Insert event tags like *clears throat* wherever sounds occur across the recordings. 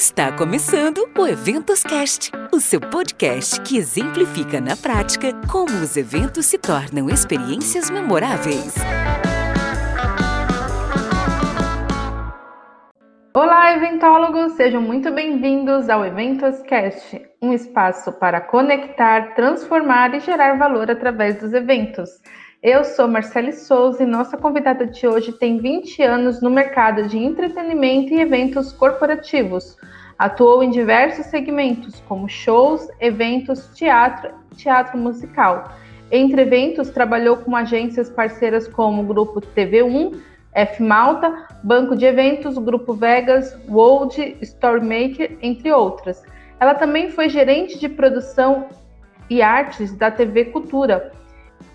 Está começando o Eventos Cast, o seu podcast que exemplifica na prática como os eventos se tornam experiências memoráveis. Olá, eventólogos! Sejam muito bem-vindos ao Eventos Cast, um espaço para conectar, transformar e gerar valor através dos eventos. Eu sou Marcele Souza e nossa convidada de hoje tem 20 anos no mercado de entretenimento e eventos corporativos. Atuou em diversos segmentos, como shows, eventos, teatro teatro musical. Entre eventos, trabalhou com agências parceiras como o Grupo TV1, F Malta, Banco de Eventos, Grupo Vegas, World, Storymaker, entre outras. Ela também foi gerente de produção e artes da TV Cultura,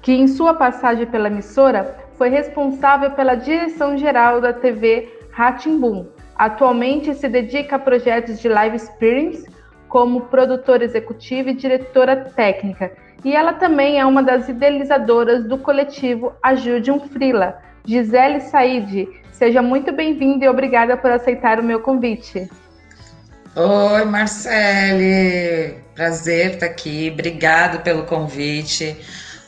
que em sua passagem pela emissora foi responsável pela direção geral da TV Ratimbum. Atualmente se dedica a projetos de live experience como produtora executiva e diretora técnica. E ela também é uma das idealizadoras do coletivo Ajude um Frila. Gisele Said, seja muito bem-vinda e obrigada por aceitar o meu convite. Oi, Marcele, prazer estar aqui, obrigado pelo convite.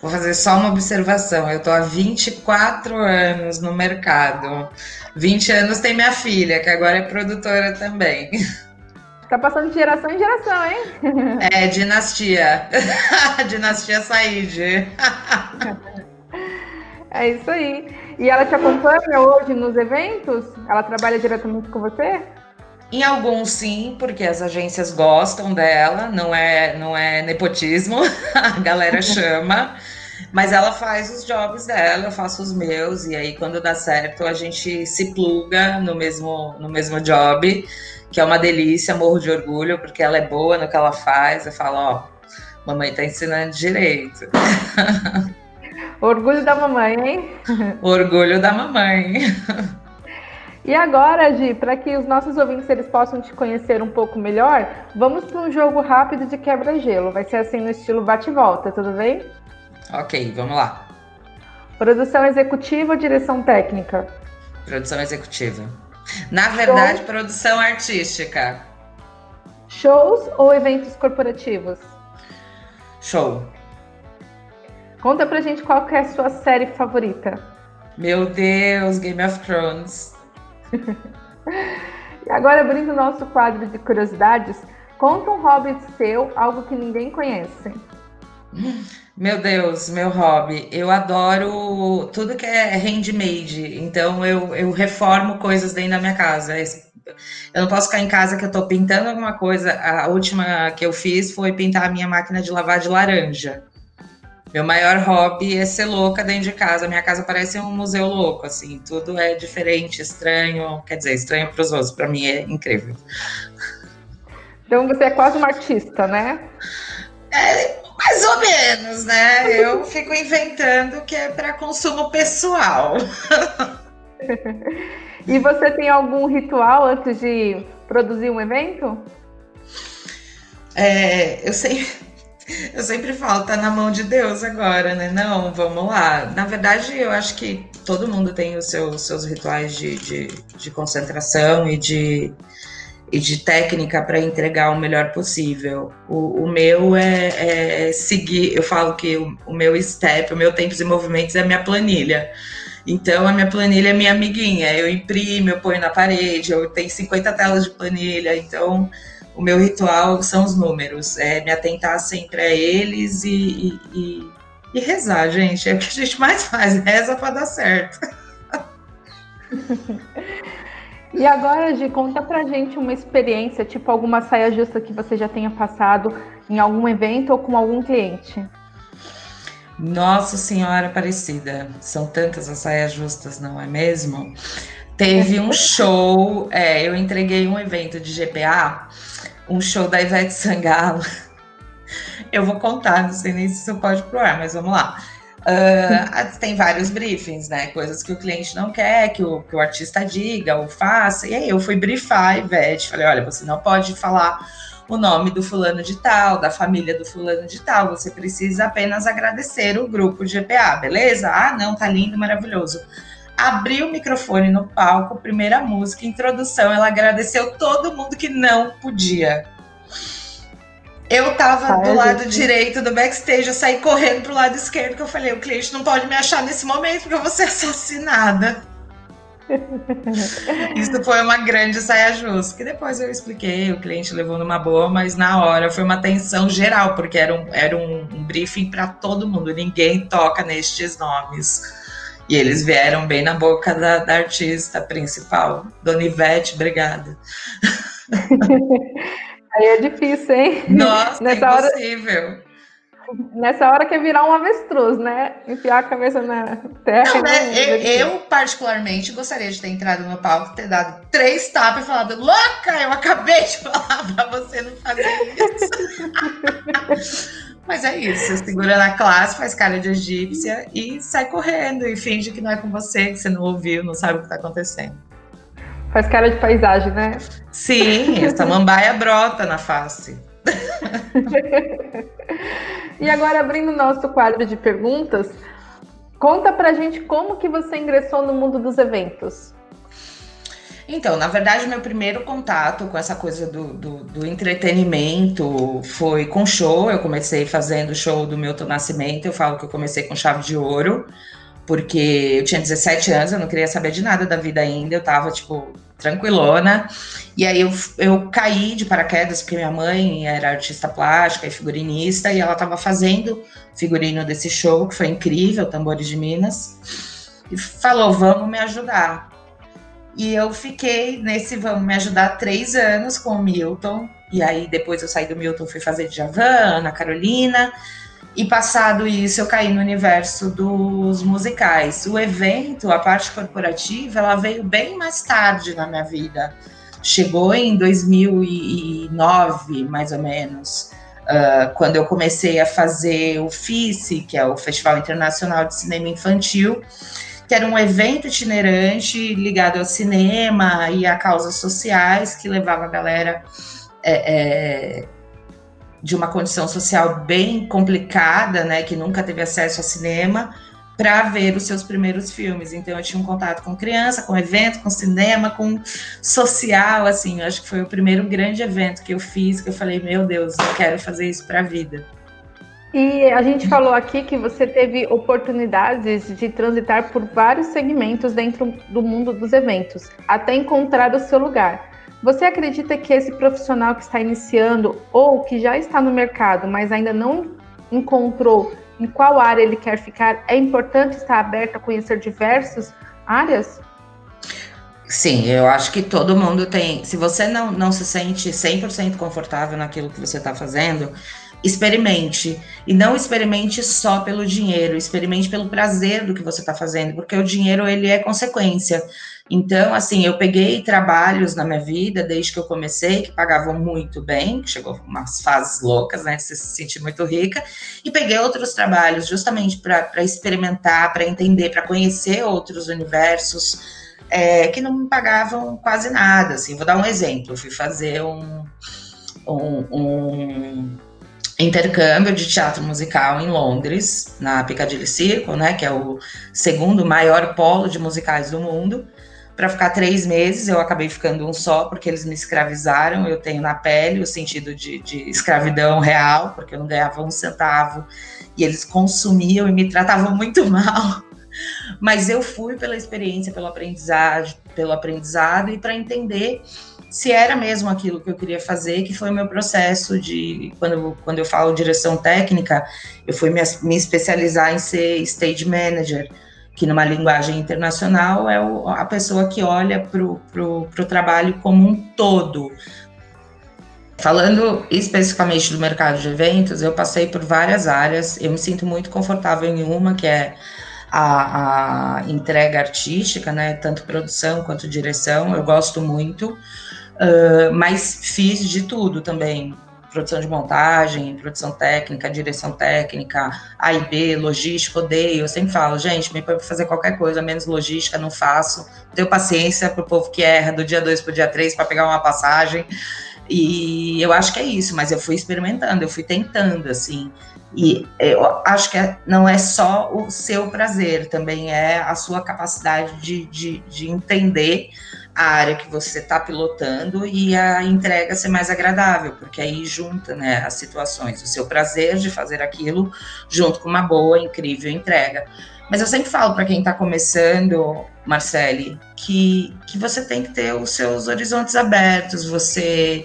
Vou fazer só uma observação. Eu tô há 24 anos no mercado. 20 anos tem minha filha, que agora é produtora também. Tá passando de geração em geração, hein? *laughs* É, dinastia. *laughs* dinastia Said. é isso aí. E ela te acompanha hoje nos eventos? Ela trabalha diretamente com você? Em alguns sim, porque as agências gostam dela, não é, não é nepotismo, *laughs* a galera chama. Mas ela faz os jobs dela, eu faço os meus, e aí quando dá certo a gente se pluga no mesmo, no mesmo job, que é uma delícia, morro de orgulho, porque ela é boa no que ela faz. Eu falo, ó, mamãe tá ensinando direito. *laughs* Orgulho da mamãe, hein? Orgulho da mamãe. *laughs* E agora, Gi, para que os nossos ouvintes eles possam te conhecer um pouco melhor, vamos para um jogo rápido de quebra-gelo. Vai ser assim no estilo bate-volta, tudo bem? Ok, vamos lá. Produção executiva ou direção técnica? Produção executiva. Na verdade, produção artística. Shows ou eventos corporativos? Show. Conta pra gente qual é a sua série favorita. Meu Deus, Game of Thrones. E *laughs* agora, abrindo nosso quadro de curiosidades, conta um hobby seu, algo que ninguém conhece. Meu Deus, meu hobby. Eu adoro tudo que é handmade. Então eu, eu reformo coisas dentro da minha casa. Eu não posso ficar em casa que eu tô pintando alguma coisa. A última que eu fiz foi pintar a minha máquina de lavar de laranja. Meu maior hobby é ser louca dentro de casa. Minha casa parece um museu louco, assim. Tudo é diferente, estranho. Quer dizer, estranho para os outros. Para mim é incrível. Então você é quase uma artista, né? É, mais ou menos, né? Eu fico inventando que é para consumo pessoal. *laughs* e você tem algum ritual antes de produzir um evento? É, eu sempre, eu sempre falo, tá na mão de Deus agora, né? Não, vamos lá. Na verdade, eu acho que todo mundo tem os seus, seus rituais de, de, de concentração e de, e de técnica para entregar o melhor possível. O, o meu é, é, seguir, eu falo que o, o, meu step, o meu tempos e movimentos é a minha planilha. Então a minha planilha é minha amiguinha, eu imprimo, eu ponho na parede, eu tenho 50 telas de planilha, então o meu ritual são os números, é me atentar sempre a eles e, e, e, e rezar, gente. É o que a gente mais faz, *laughs* reza para dar certo. E agora, Gi, conta pra gente uma experiência, tipo alguma saia justa que você já tenha passado em algum evento ou com algum cliente. Nossa Senhora Aparecida, são tantas as saias justas, não é mesmo? Teve um *laughs* show, é, eu entreguei um evento de GPA, um show da Ivete Sangalo. Eu vou contar, não sei nem se isso pode pro ar, mas vamos lá. Uh, *laughs* tem vários briefings, né? Coisas que o cliente não quer que o, que o artista diga ou faça. E aí eu fui briefar a Ivete, falei, olha, você não pode falar o nome do fulano de tal, da família do fulano de tal, você precisa apenas agradecer o grupo de GPA, beleza? Ah, não, tá lindo, maravilhoso. Abriu o microfone no palco, primeira música, introdução, ela agradeceu todo mundo que não podia. Eu tava Ai, do lado gente... direito do backstage, eu saí correndo pro lado esquerdo, que eu falei, o cliente não pode me achar nesse momento, porque eu vou ser *laughs* assassinada. *laughs* Isso foi uma grande saia justa, que depois eu expliquei, o cliente levou numa boa, mas na hora foi uma tensão geral, porque era um, era um, um briefing para todo mundo, ninguém toca nestes nomes. E eles vieram bem na boca da, da artista principal, Dona Ivete, obrigada. *laughs* Aí é difícil, hein? Nossa, Nessa é impossível. Hora... Nessa hora quer virar um avestruz, né? Enfiar a cabeça na terra. Não, né? eu, eu, particularmente, gostaria de ter entrado no palco, ter dado três tapas e falado: Louca, eu acabei de falar *laughs* pra você não fazer isso. *laughs* Mas é isso, segura na classe, faz cara de egípcia e sai correndo e finge que não é com você, que você não ouviu, não sabe o que está acontecendo. Faz cara de paisagem, né? Sim, *laughs* essa mambaia brota na face. *laughs* e agora, abrindo o nosso quadro de perguntas, conta pra gente como que você ingressou no mundo dos eventos. Então, na verdade, meu primeiro contato com essa coisa do, do, do, entretenimento foi com show. Eu comecei fazendo show do Milton Nascimento. Eu falo que eu comecei com chave de ouro, porque eu tinha 17 anos, eu não queria saber de nada da vida ainda. Eu tava, tipo, tranquilona. E aí eu, eu caí de paraquedas, porque minha mãe era artista plástica e figurinista, e ela tava fazendo figurino desse show, que foi incrível, Tambores de Minas. E falou: vamos me ajudar. E eu fiquei nesse Vamos Me Ajudar três anos com o Milton. E aí depois eu saí do Milton, fui fazer Djavan, Ana Carolina. E passado isso, eu caí no universo dos musicais. O evento, a parte corporativa, ela veio bem mais tarde na minha vida. Chegou em 2009, mais ou menos, uh, quando eu comecei a fazer o FICE, que é o Festival Internacional de Cinema Infantil que era um evento itinerante ligado ao cinema e a causas sociais, que levava a galera é, é, de uma condição social bem complicada, né, que nunca teve acesso ao cinema, para ver os seus primeiros filmes. Então eu tinha um contato com criança, com evento, com cinema, com social, assim. Acho que foi o primeiro grande evento que eu fiz que eu falei, meu Deus, eu quero fazer isso para a vida. E a gente falou aqui que você teve oportunidades de transitar por vários segmentos dentro do mundo dos eventos, até encontrar o seu lugar. Você acredita que esse profissional que está iniciando ou que já está no mercado, mas ainda não encontrou em qual área ele quer ficar, é importante estar aberto a conhecer diversas áreas? Sim, eu acho que todo mundo tem. Se você não, não se sente 100% confortável naquilo que você está fazendo, experimente. E não experimente só pelo dinheiro, experimente pelo prazer do que você está fazendo, porque o dinheiro ele é consequência. Então, assim, eu peguei trabalhos na minha vida desde que eu comecei que pagavam muito bem, chegou umas fases loucas, né, você se sentir muito rica, e peguei outros trabalhos justamente para experimentar, para entender, para conhecer outros universos. É, que não me pagavam quase nada. Assim, vou dar um exemplo. Eu fui fazer um, um, um intercâmbio de teatro musical em Londres, na Piccadilly Circle, né, que é o segundo maior polo de musicais do mundo, para ficar três meses. Eu acabei ficando um só, porque eles me escravizaram. Eu tenho na pele o sentido de, de escravidão real, porque eu não ganhava um centavo e eles consumiam e me tratavam muito *laughs* mal. Mas eu fui pela experiência, pelo aprendizado, pelo aprendizado e para entender se era mesmo aquilo que eu queria fazer, que foi o meu processo de, quando, quando eu falo direção técnica, eu fui me, me especializar em ser stage manager, que numa linguagem internacional é o, a pessoa que olha para o trabalho como um todo. Falando especificamente do mercado de eventos, eu passei por várias áreas, eu me sinto muito confortável em uma, que é a, a entrega artística, né, tanto produção quanto direção, eu gosto muito. Uh, mas fiz de tudo também. Produção de montagem, produção técnica, direção técnica, A e B, logística, odeio. Eu sempre falo, gente, me põe para fazer qualquer coisa, menos logística, não faço. Tenho paciência pro povo que erra do dia 2 pro dia 3 para pegar uma passagem. E eu acho que é isso, mas eu fui experimentando, eu fui tentando, assim. E eu acho que é, não é só o seu prazer, também é a sua capacidade de, de, de entender a área que você está pilotando e a entrega ser mais agradável, porque aí junta né, as situações, o seu prazer de fazer aquilo junto com uma boa, incrível entrega. Mas eu sempre falo para quem está começando, Marcele, que, que você tem que ter os seus horizontes abertos, você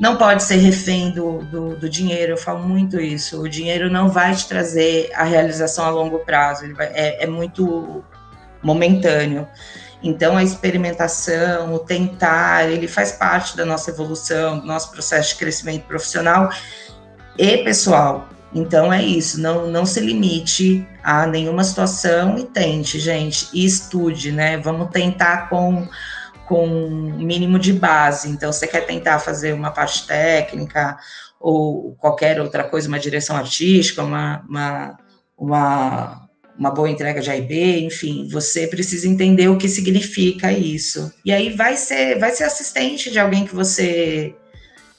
não pode ser refém do, do, do, dinheiro, eu falo muito isso. O dinheiro não vai te trazer a realização a longo prazo, vai, é, é, muito momentâneo. Então, a experimentação, o tentar, ele faz parte da nossa evolução, do nosso processo de crescimento profissional e pessoal. Então, é isso, não, não se limite a nenhuma situação e tente, gente, e estude, né? Vamos tentar com com um mínimo de base. Então, você quer tentar fazer uma parte técnica ou qualquer outra coisa, uma direção artística, uma, uma, uma, uma boa entrega de AIB, enfim, você precisa entender o que significa isso. E aí vai ser, vai ser assistente de alguém que você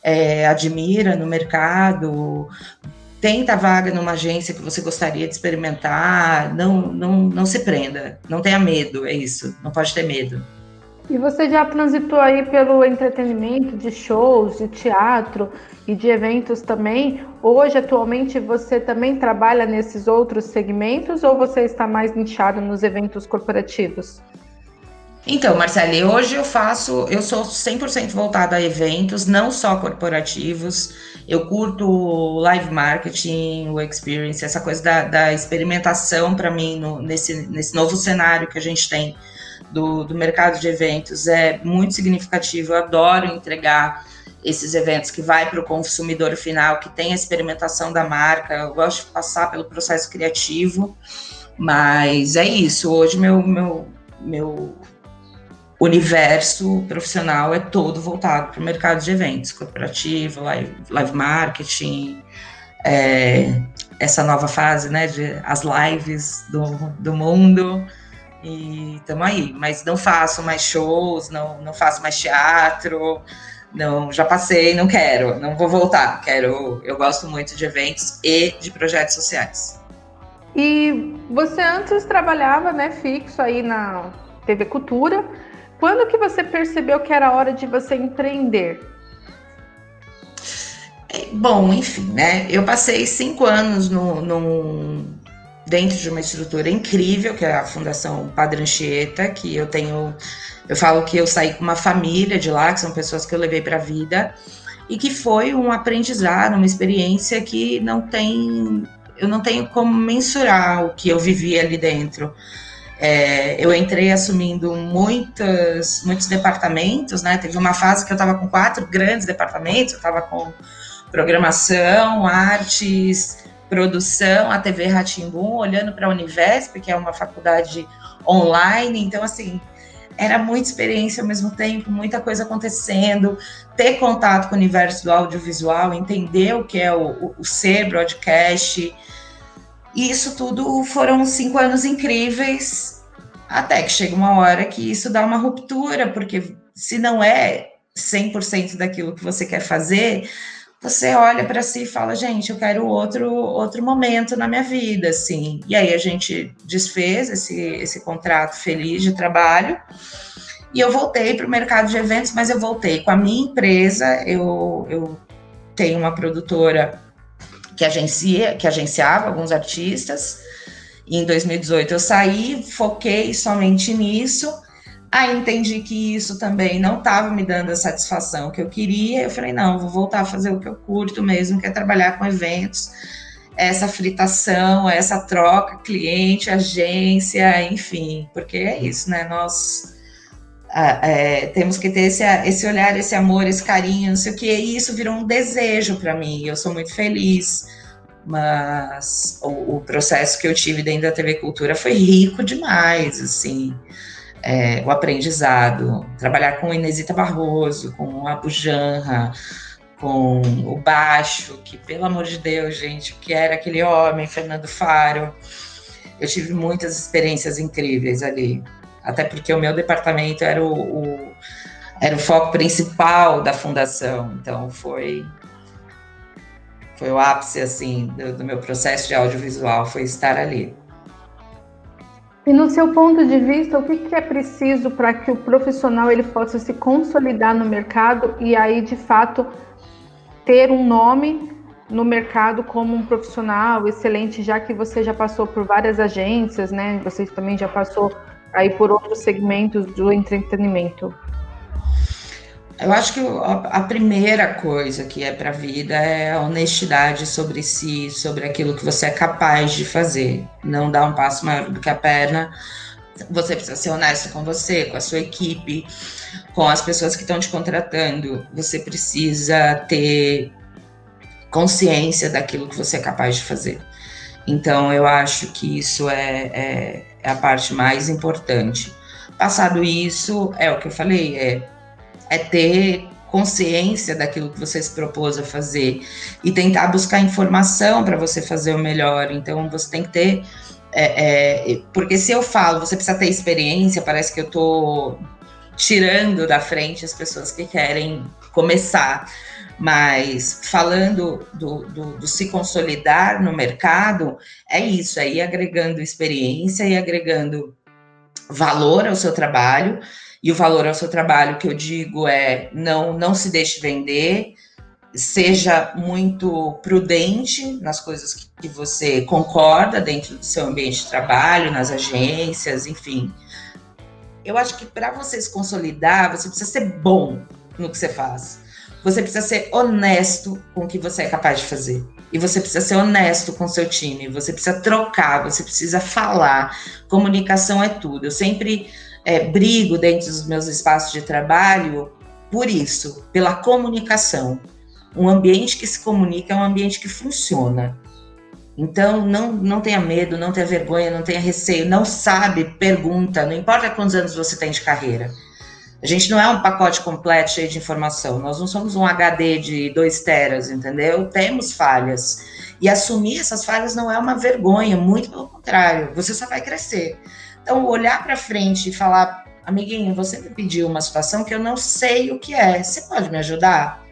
é, admira no mercado, tenta vaga numa agência que você gostaria de experimentar, não, não, não se prenda, não tenha medo, é isso, não pode ter medo. E você já transitou aí pelo entretenimento de shows, de teatro e de eventos também. Hoje, atualmente, você também trabalha nesses outros segmentos ou você está mais nichado nos eventos corporativos? Então, Marcele, hoje eu faço, eu sou 100% voltada a eventos, não só corporativos. Eu curto live marketing, o experience, essa coisa da, da experimentação para mim no, nesse, nesse novo cenário que a gente tem do, do mercado de eventos é muito significativo. Eu adoro entregar esses eventos que vai para o consumidor final, que tem a experimentação da marca. Eu gosto de passar pelo processo criativo, mas é isso. Hoje meu meu meu universo profissional é todo voltado para o mercado de eventos, corporativo, live, live marketing, é, essa nova fase, né, de as lives do, do mundo. E estamos aí, mas não faço mais shows, não, não faço mais teatro, não, já passei, não quero, não vou voltar. Quero, eu gosto muito de eventos e de projetos sociais. E você antes trabalhava, né, fixo aí na TV Cultura. Quando que você percebeu que era hora de você empreender? É, bom, enfim, né? Eu passei cinco anos no, no, dentro de uma estrutura incrível, que é a Fundação Padre Anchieta, que eu tenho, eu falo que eu saí com uma família de lá, que são pessoas que eu levei para a vida, e que foi um aprendizado, uma experiência que não tem, eu não tenho como mensurar o que eu vivi ali dentro. É, eu entrei assumindo muitas, muitos departamentos, né? Teve uma fase que eu estava com quatro grandes departamentos, eu estava com programação, artes, produção, a TV Ratimbum, olhando para a Univesp, que é uma faculdade online. Então, assim, era muita experiência ao mesmo tempo, muita coisa acontecendo, ter contato com o universo do audiovisual, entender o que é o, o ser broadcast. E isso tudo foram cinco anos incríveis, até que chega uma hora que isso dá uma ruptura, porque se não é 100% daquilo que você quer fazer, você olha para si e fala, gente, eu quero outro outro momento na minha vida, assim. E aí a gente desfez esse, esse contrato feliz de trabalho e eu voltei para o mercado de eventos, mas eu voltei com a minha empresa. Eu, eu tenho uma produtora que agencia, que agenciava alguns artistas. E em 2018 eu saí, foquei somente nisso Aí entendi que isso também não estava me dando a satisfação que eu queria. Eu falei, não, vou voltar a fazer o que eu curto mesmo, que é trabalhar com eventos, essa fritação, essa troca, cliente, agência, enfim, porque é isso, né? Nós é, temos que ter esse, esse olhar, esse amor, esse carinho, não sei o que, e isso virou um desejo para mim. Eu sou muito feliz mas o, o, processo que eu tive dentro da TV Cultura foi rico demais, assim é, o aprendizado, trabalhar com Inesita Barroso, com a Bujanra, com o Baixo, que pelo amor de Deus, gente, que era aquele homem, Fernando Faro. Eu tive muitas experiências incríveis ali, até porque o meu departamento era o, o era o foco principal da fundação. Então foi foi o ápice assim do, do meu processo de audiovisual, foi estar ali. E no seu ponto de vista, o que, que é preciso para que o profissional ele possa se consolidar no mercado e aí de fato ter um nome no mercado como um profissional excelente, já que você já passou por várias agências, né? Você também já passou aí por outros segmentos do entretenimento. Eu acho que a primeira coisa que é para a vida é a honestidade sobre si, sobre aquilo que você é capaz de fazer. Não dar um passo maior do que a perna. Você precisa ser honesto com você, com a sua equipe, com as pessoas que estão te contratando. Você precisa ter consciência daquilo que você é capaz de fazer. Então, eu acho que isso é, é, é a parte mais importante. Passado isso, é o que eu falei, é é ter consciência daquilo que você se propôs a fazer e tentar buscar informação para você fazer o melhor. Então, você tem que ter. É, é, porque se eu falo, você precisa ter experiência, parece que eu estou tirando da frente as pessoas que querem começar. Mas falando do, do, do, se consolidar no mercado, é isso, é ir agregando experiência e agregando valor ao seu trabalho e o valor ao seu trabalho que eu digo é não não se deixe vender, seja muito prudente nas coisas que, que você concorda dentro do seu ambiente de trabalho, nas agências, enfim. Eu acho que para você se consolidar, você precisa ser bom no que você faz. Você precisa ser honesto com o que você é capaz de fazer. E você precisa ser honesto com seu time. Você precisa trocar, você precisa falar. Comunicação é tudo. Eu sempre é, brigo dentro dos meus espaços de trabalho por isso, pela comunicação. Um ambiente que se comunica é um ambiente que funciona. Então, não, não tenha medo, não tenha vergonha, não tenha receio, não sabe, pergunta, não importa quantos anos você tem de carreira. A gente não é um pacote completo cheio de informação, nós não somos um HD de 2 teras, entendeu? Temos falhas. E assumir essas falhas não é uma vergonha, muito pelo contrário, você só vai crescer. Então, olhar para frente e falar, amiguinho, você me pediu uma situação que eu não sei o que é, você pode me ajudar?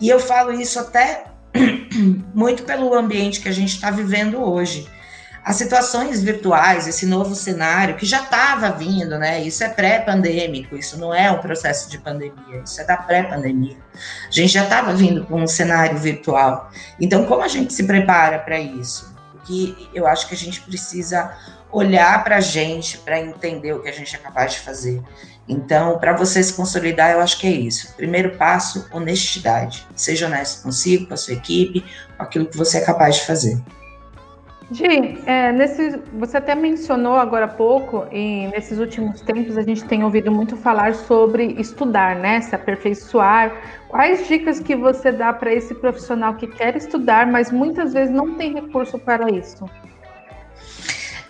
E eu falo isso até *clears throat* muito pelo ambiente que a gente está vivendo hoje. As situações virtuais, esse novo cenário que já estava vindo, né? Isso é pré-pandêmico, isso não é um processo de pandemia, isso é da pré-pandemia. A gente já estava vindo com um cenário virtual. Então, como a gente se prepara para isso? Porque eu acho que a gente precisa olhar para a gente, para entender o que a gente é capaz de fazer. Então, para você se consolidar, eu acho que é isso. Primeiro passo, honestidade. Seja honesto consigo, com a sua equipe, com aquilo que você é capaz de fazer. Gi, é, nesse, você até mencionou agora há pouco, e nesses últimos tempos a gente tem ouvido muito falar sobre estudar, né? Se aperfeiçoar. Quais dicas que você dá para esse profissional que quer estudar, mas muitas vezes não tem recurso para isso?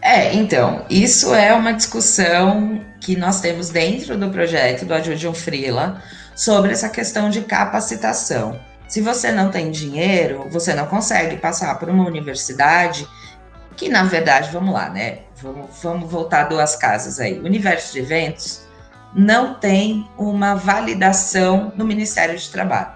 É, então, isso é uma discussão que nós temos dentro do projeto do Ajude um Freela sobre essa questão de capacitação. Se você não tem dinheiro, você não consegue passar por uma universidade que, na verdade, vamos lá, né? Vamos, vamos voltar duas casas aí. O universo de eventos não tem uma validação no Ministério de Trabalho.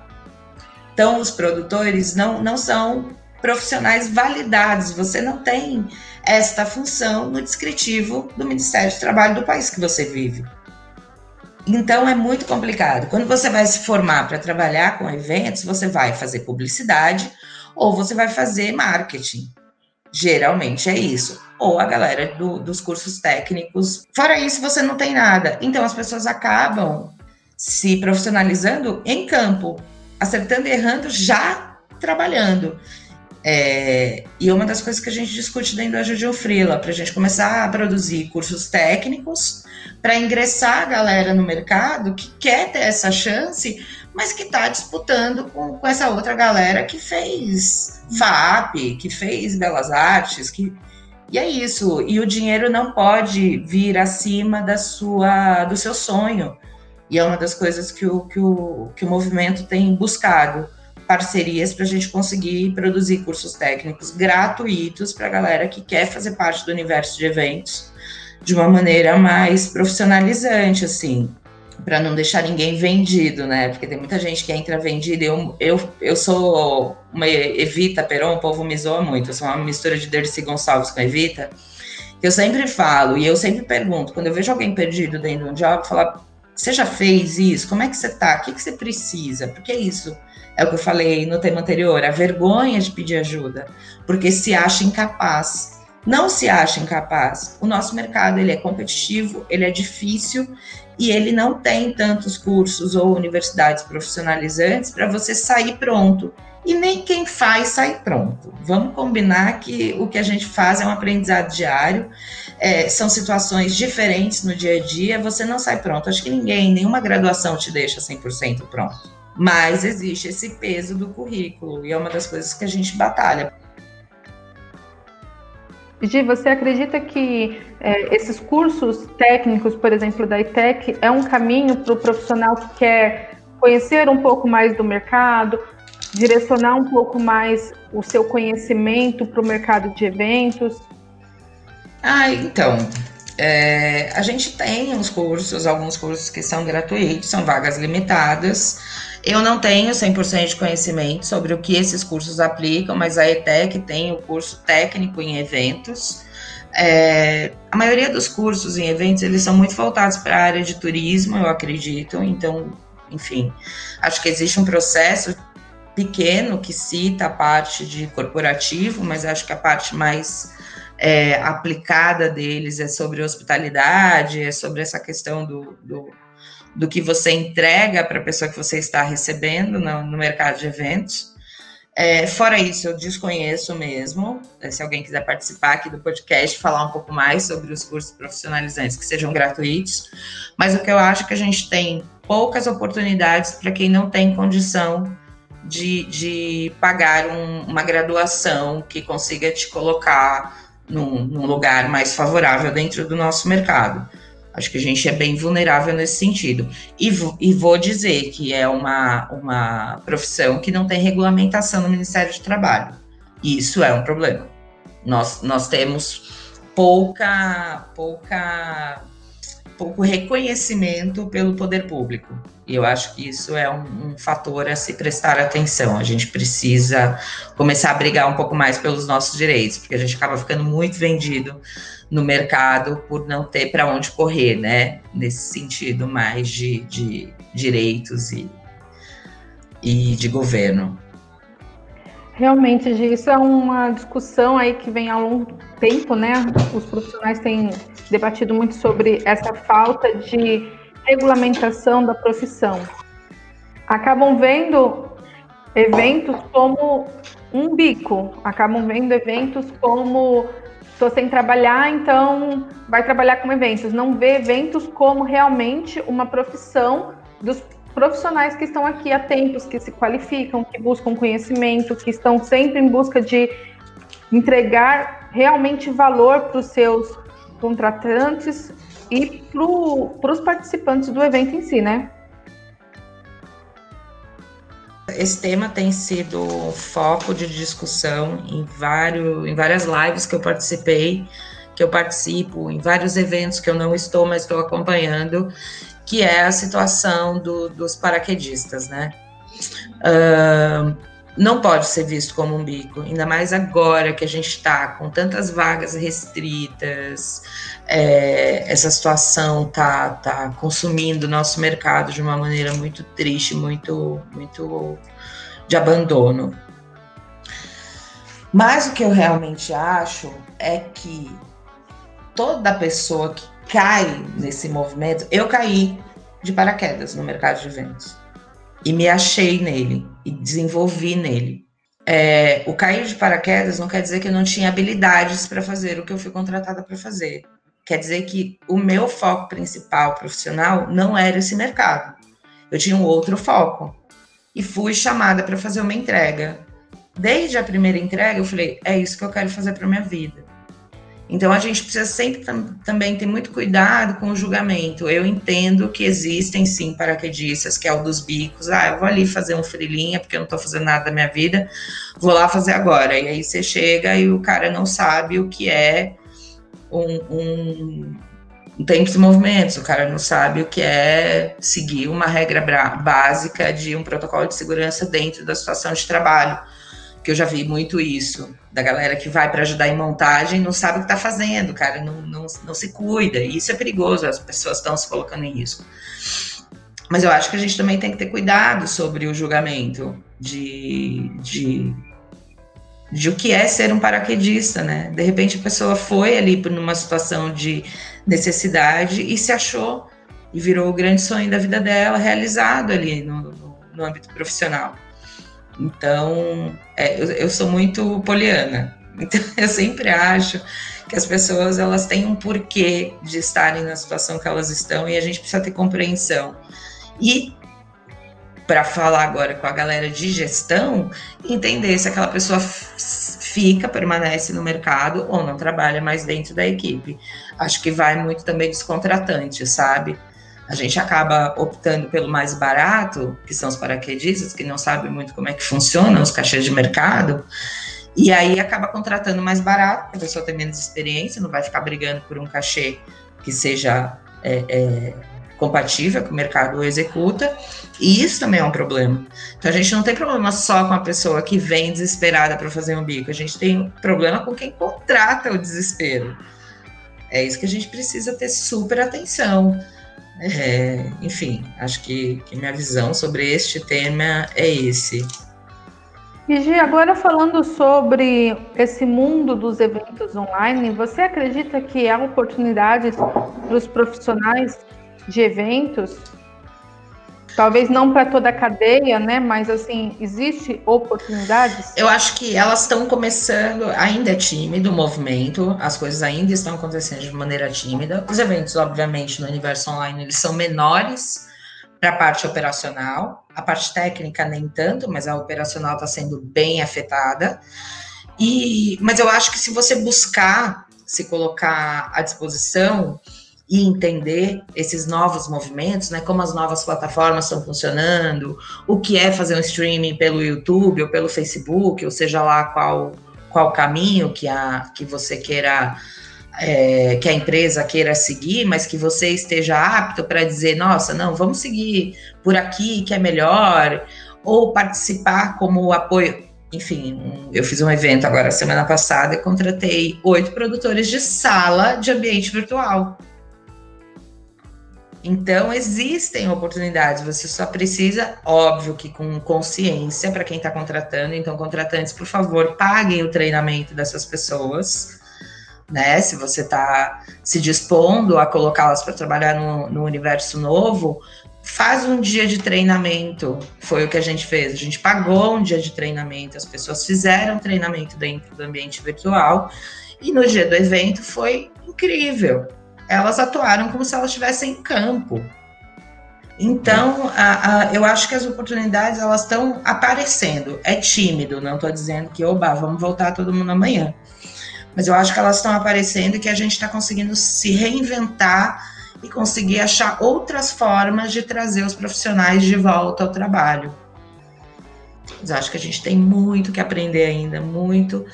Então, os produtores não, não são profissionais validados, você não tem esta função no descritivo do Ministério do Trabalho do país que você vive. Então é muito complicado. Quando você vai se formar para trabalhar com eventos, você vai fazer publicidade ou você vai fazer marketing. Geralmente é isso. Ou a galera do, dos cursos técnicos. Fora isso, você não tem nada. Então as pessoas acabam se profissionalizando em campo, acertando e errando já trabalhando. É, e uma das coisas que a gente discute dentro da Judio Freela, para a gente começar a produzir cursos técnicos, para ingressar a galera no mercado que quer ter essa chance, mas que está disputando com, com, essa outra galera que fez FAP, que fez Belas Artes, que e é isso. E o dinheiro não pode vir acima da sua, do seu sonho. E é uma das coisas que o, que o, que o movimento tem buscado parcerias para a gente conseguir produzir cursos técnicos gratuitos para a galera que quer fazer parte do universo de eventos de uma maneira mais profissionalizante, assim. Para não deixar ninguém vendido, né? Porque tem muita gente que entra vendida. Eu, eu, eu sou uma Evita Peron, o povo me zoa muito. Eu sou uma mistura de Dercy Gonçalves com Evita. Eu sempre falo e eu sempre pergunto, quando eu vejo alguém perdido dentro de um job, falar, você já fez isso? Como é que você tá? O que, que você precisa? Porque isso é o que eu falei no tema anterior, a vergonha de pedir ajuda, porque se acha incapaz. Não se acha incapaz. O nosso mercado ele é competitivo, ele é difícil e ele não tem tantos cursos ou universidades profissionalizantes para você sair pronto. E nem quem faz sai pronto. Vamos combinar que o que a gente faz é um aprendizado diário, é, são situações diferentes no dia a dia, você não sai pronto. Acho que ninguém, nenhuma graduação te deixa 100% pronto. Mas existe esse peso do currículo e é uma das coisas que a gente batalha. Gi, você acredita que é, esses cursos técnicos, por exemplo, da ITEC, é um caminho para o profissional que quer conhecer um pouco mais do mercado, direcionar um pouco mais o seu conhecimento para o mercado de eventos? Ah, então, é, a gente tem uns cursos, alguns cursos que são gratuitos, são vagas limitadas. Eu não tenho 100% de conhecimento sobre o que esses cursos aplicam, mas a ETEC tem o curso técnico em eventos. É, a maioria dos cursos em eventos, eles são muito voltados para a área de turismo, eu acredito. Então, enfim, acho que existe um processo pequeno que cita a parte de corporativo, mas acho que a parte mais é, aplicada deles é sobre hospitalidade, é sobre essa questão do, do do que você entrega para a pessoa que você está recebendo no, no mercado de eventos. É, fora isso, eu desconheço mesmo. É, se alguém quiser participar aqui do podcast, falar um pouco mais sobre os cursos profissionalizantes que sejam gratuitos. Mas o que eu acho que a gente tem poucas oportunidades para quem não tem condição de, de pagar um, uma graduação que consiga te colocar num, num lugar mais favorável dentro do nosso mercado. Acho que a gente é bem vulnerável nesse sentido. E, e vou dizer que é uma, uma profissão que não tem regulamentação no Ministério de Trabalho. E isso é um problema. Nós, nós temos pouca, pouca, pouco reconhecimento pelo poder público. E eu acho que isso é um, um, fator a se prestar atenção. A gente precisa começar a brigar um pouco mais pelos nossos direitos, porque a gente acaba ficando muito vendido no mercado por não ter para onde correr, né? Nesse sentido mais de, de direitos e, e de governo. Realmente, isso é uma discussão aí que vem há longo tempo, né? Os profissionais têm debatido muito sobre essa falta de regulamentação da profissão. Acabam vendo eventos como um bico, acabam vendo eventos como Estou sem trabalhar, então vai trabalhar com eventos. Não vê eventos como realmente uma profissão dos profissionais que estão aqui há tempos, que se qualificam, que buscam conhecimento, que estão sempre em busca de entregar realmente valor para os seus contratantes e para os participantes do evento em si, né? Esse tema tem sido foco de discussão em, vários, em várias lives que eu participei, que eu participo, em vários eventos que eu não estou, mas estou acompanhando, que é a situação do, dos paraquedistas, né? Uh, não pode ser visto como um bico, ainda mais agora que a gente está com tantas vagas restritas, é, essa situação tá, tá consumindo o nosso mercado de uma maneira muito triste, muito, muito de abandono. Mas o que eu realmente acho é que toda pessoa que cai nesse movimento, eu caí de paraquedas no mercado de eventos e me achei nele e desenvolvi nele. É, o cair de paraquedas não quer dizer que eu não tinha habilidades para fazer o que eu fui contratada para fazer. Quer dizer que o meu foco principal profissional não era esse mercado. Eu tinha um outro foco e fui chamada para fazer uma entrega. Desde a primeira entrega, eu falei: é isso que eu quero fazer para minha vida. Então a gente precisa sempre tam também ter muito cuidado com o julgamento. Eu entendo que existem sim paraquedistas, que é o dos bicos. Ah, eu vou ali fazer um frilinha porque eu não estou fazendo nada da minha vida, vou lá fazer agora. E aí você chega e o cara não sabe o que é um, um tempos e movimentos, o cara não sabe o que é seguir uma regra básica de um protocolo de segurança dentro da situação de trabalho. Que eu já vi muito isso, da galera que vai para ajudar em montagem não sabe o que está fazendo, cara, não, não, não se cuida. E isso é perigoso, as pessoas estão se colocando em risco. Mas eu acho que a gente também tem que ter cuidado sobre o julgamento de, de, de o que é ser um paraquedista, né? De repente a pessoa foi ali por uma situação de necessidade e se achou e virou o grande sonho da vida dela realizado ali no, no, no âmbito profissional. Então, é, eu, eu, sou muito poliana. *laughs* Então, eu sempre acho que as pessoas elas têm um porquê de estarem na situação que elas estão e a gente precisa ter compreensão. E para falar agora com a galera de gestão, entender se aquela pessoa fica, permanece no mercado ou não trabalha mais dentro da equipe. Acho que vai muito também dos contratantes, sabe? A gente acaba optando pelo mais barato, que são os paraquedistas, que não sabem muito como é que funcionam os cachês de mercado, e aí acaba contratando mais barato, porque a pessoa tem menos experiência, não vai ficar brigando por um cachê que seja é, é, compatível que o mercado executa, e isso também é um problema. Então a gente não tem problema só com a pessoa que vem desesperada para fazer um bico, a gente tem problema com quem contrata o desespero. É isso que a gente precisa ter super atenção. É, enfim, acho que, que minha visão sobre este tema é esse. E agora falando sobre esse mundo dos eventos online, você acredita que há oportunidades para os profissionais de eventos. Talvez não para toda a cadeia, né? Mas assim, existe oportunidades? Eu acho que elas estão começando, ainda é tímido o movimento, as coisas ainda estão acontecendo de maneira tímida. Os eventos, obviamente, no universo online, eles são menores para a parte operacional, a parte técnica nem tanto, mas a operacional está sendo bem afetada. E, mas eu acho que se você buscar se colocar à disposição, e entender esses novos movimentos, né? Como as novas plataformas estão funcionando, o que é fazer um streaming pelo YouTube ou pelo Facebook, ou seja lá qual qual caminho que a que você queira é, que a empresa queira seguir, mas que você esteja apto para dizer, nossa, não, vamos seguir por aqui que é melhor, ou participar como apoio. Enfim, eu fiz um evento agora semana passada e contratei oito produtores de sala de ambiente virtual. Então, existem oportunidades, você só precisa, óbvio que com consciência para quem está contratando. Então, contratantes, por favor, paguem o treinamento dessas pessoas, né? Se você está se dispondo a colocá-las para trabalhar no, no universo novo, faz um dia de treinamento. Foi o que a gente fez. A gente pagou um dia de treinamento, as pessoas fizeram treinamento dentro do ambiente virtual. E no dia do evento foi incrível elas atuaram como se elas estivessem em campo. Então, a, a, eu acho que as oportunidades elas estão aparecendo. É tímido, não estou dizendo que, oba, vamos voltar todo mundo amanhã. Mas eu acho que elas estão aparecendo e que a gente está conseguindo se reinventar e conseguir achar outras formas de trazer os profissionais de volta ao trabalho. Mas acho que a gente tem muito que aprender ainda, muito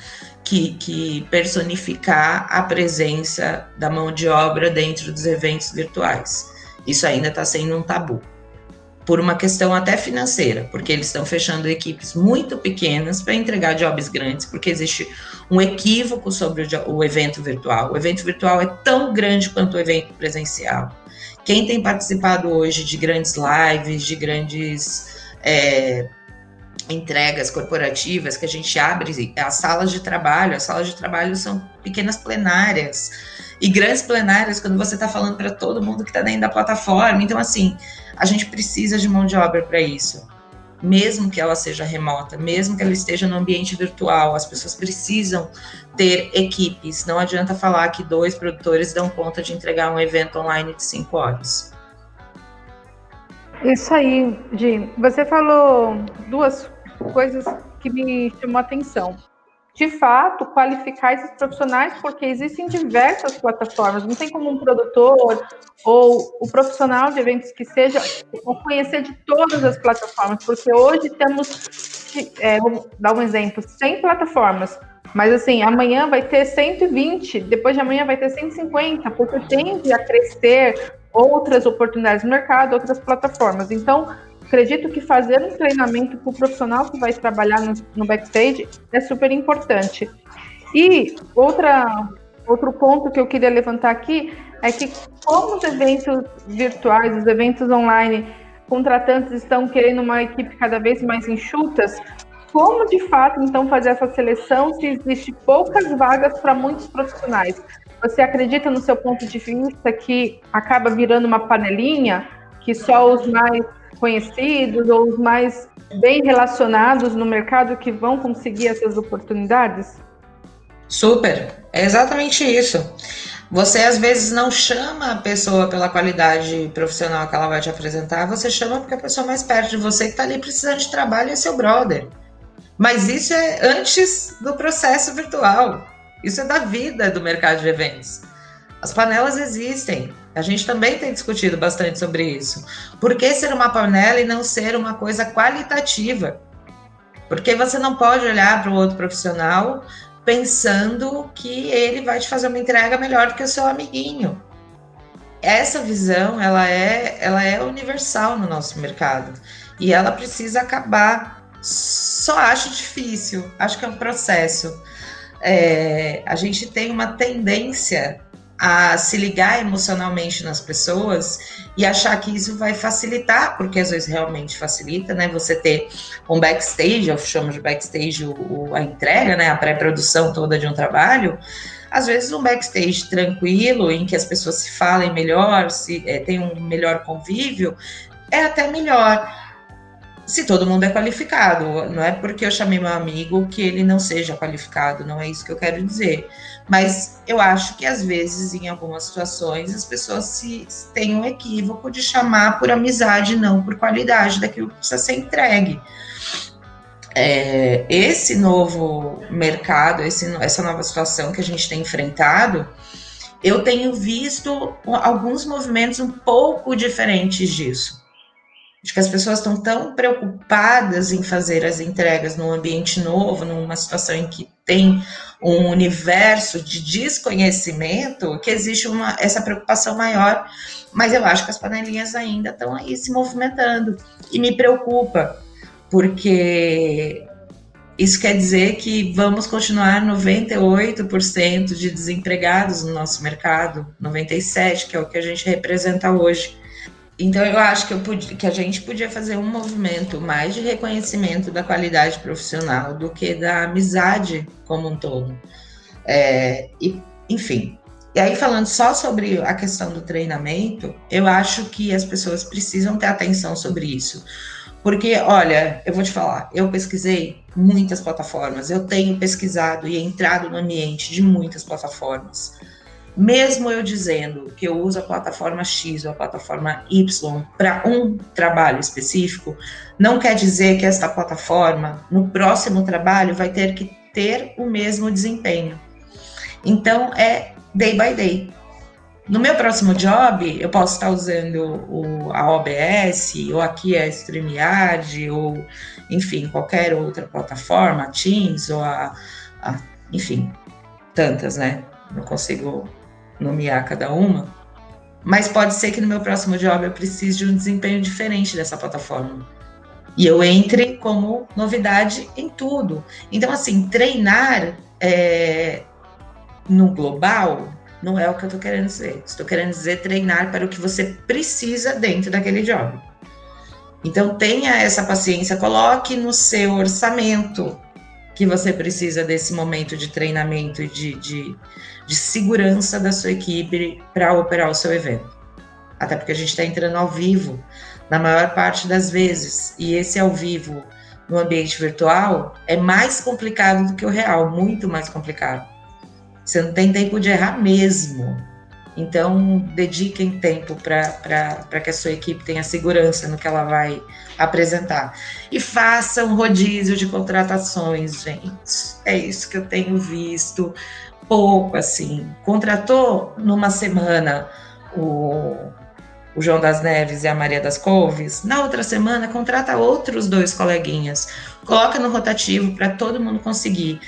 que, que personificar a presença da mão de obra dentro dos eventos virtuais. Isso ainda está sendo um tabu. Por uma questão até financeira, porque eles estão fechando equipes muito pequenas para entregar jobs grandes, porque existe um equívoco sobre o, o evento virtual. O evento virtual é tão grande quanto o evento presencial. Quem tem participado hoje de grandes lives, de grandes é, entregas corporativas que a gente abre as salas de trabalho. As salas de trabalho são pequenas plenárias e grandes plenárias quando você está falando para todo mundo que está dentro da plataforma. Então, assim, a gente precisa de mão de obra para isso. Mesmo que ela seja remota, mesmo que ela esteja no ambiente virtual, as pessoas precisam ter equipes. Não adianta falar que dois produtores dão conta de entregar um evento online de cinco horas. Isso aí, Gi. Você falou duas coisas que me chamou a atenção. De fato, qualificar esses profissionais, porque existem diversas plataformas, não tem como um produtor ou o profissional de eventos que seja conhecer de todas as plataformas, porque hoje temos, é, vou dar um exemplo, 100 plataformas. Mas assim, amanhã vai ter 120, depois de amanhã vai ter 150, porque tende a crescer outras oportunidades no mercado, outras plataformas. Então, acredito que fazer um treinamento para o profissional que vai trabalhar no, no backstage é super importante. E outra, outro ponto que eu queria levantar aqui é que como os eventos virtuais, os eventos online, contratantes estão querendo uma equipe cada vez mais enxutas, como de fato então fazer essa seleção se existe poucas vagas para muitos profissionais? Você acredita no seu ponto de vista que acaba virando uma panelinha que só os mais conhecidos ou os mais bem relacionados no mercado que vão conseguir essas oportunidades? Super, é exatamente isso. Você às vezes não chama a pessoa pela qualidade profissional que ela vai te apresentar, você chama porque a pessoa mais perto de você que está ali precisando de trabalho é seu brother. Mas isso é antes do processo virtual. Isso é da vida do mercado de eventos. As panelas existem. A gente também tem discutido bastante sobre isso. Por que ser uma panela e não ser uma coisa qualitativa? Porque você não pode olhar para o outro profissional pensando que ele vai te fazer uma entrega melhor do que o seu amiguinho. Essa visão, ela é, ela é universal no nosso mercado e ela precisa acabar. Só acho difícil, acho que é um processo. É, a gente tem uma tendência a se ligar emocionalmente nas pessoas e achar que isso vai facilitar, porque às vezes realmente facilita, né? Você ter um backstage, eu chamo de backstage o, a entrega, né? A pré-produção toda de um trabalho. Às vezes um backstage tranquilo, em que as pessoas se falem melhor, se é, tem um melhor convívio, é até melhor se todo mundo é qualificado. Não é porque eu chamei meu amigo que ele não seja qualificado, não é isso que eu quero dizer. Mas eu acho que às vezes, em algumas situações, as pessoas se, têm um equívoco de chamar por amizade, não por qualidade daquilo que precisa ser entregue. É, esse novo mercado, esse, essa nova situação que a gente tem enfrentado, eu tenho visto alguns movimentos um pouco diferentes disso. Acho que as pessoas estão tão preocupadas em fazer as entregas num ambiente novo, numa situação em que tem um universo de desconhecimento, que existe uma, essa preocupação maior. Mas eu acho que as panelinhas ainda estão aí se movimentando. E me preocupa, porque isso quer dizer que vamos continuar 98% de desempregados no nosso mercado, 97%, que é o que a gente representa hoje. Então eu acho que, eu podia, que a gente podia fazer um movimento mais de reconhecimento da qualidade profissional do que da amizade como um todo. É, e, enfim. E aí, falando só sobre a questão do treinamento, eu acho que as pessoas precisam ter atenção sobre isso. Porque, olha, eu vou te falar, eu pesquisei muitas plataformas, eu tenho pesquisado e entrado no ambiente de muitas plataformas mesmo eu dizendo que eu uso a plataforma X ou a plataforma Y para um trabalho específico, não quer dizer que esta plataforma, no próximo trabalho, vai ter que ter o mesmo desempenho. Então, é day by day. No meu próximo job, eu posso estar usando o, a OBS, ou aqui a StreamYard, ou, enfim, qualquer outra plataforma, Teams, ou a, a enfim, tantas, né? Não consigo nomear cada uma, mas pode ser que no meu próximo job eu precise de um desempenho diferente dessa plataforma. E eu entre como novidade em tudo. Então, assim, treinar é, no global não é o que eu estou querendo dizer. Estou querendo dizer treinar para o que você precisa dentro daquele job. Então, tenha essa paciência, coloque no seu orçamento que você precisa desse momento de treinamento e de, de, de segurança da sua equipe para operar o seu evento. Até porque a gente está entrando ao vivo na maior parte das vezes, e esse ao vivo no ambiente virtual é mais complicado do que o real, muito mais complicado. Você não tem tempo de errar mesmo. Então, dediquem tempo para que a sua equipe tenha segurança no que ela vai apresentar. E façam rodízio de contratações, gente. É isso que eu tenho visto pouco, assim. Contratou numa semana o, o João das Neves e a Maria das Couves, na outra semana contrata outros dois coleguinhas. Coloca no rotativo para todo mundo conseguir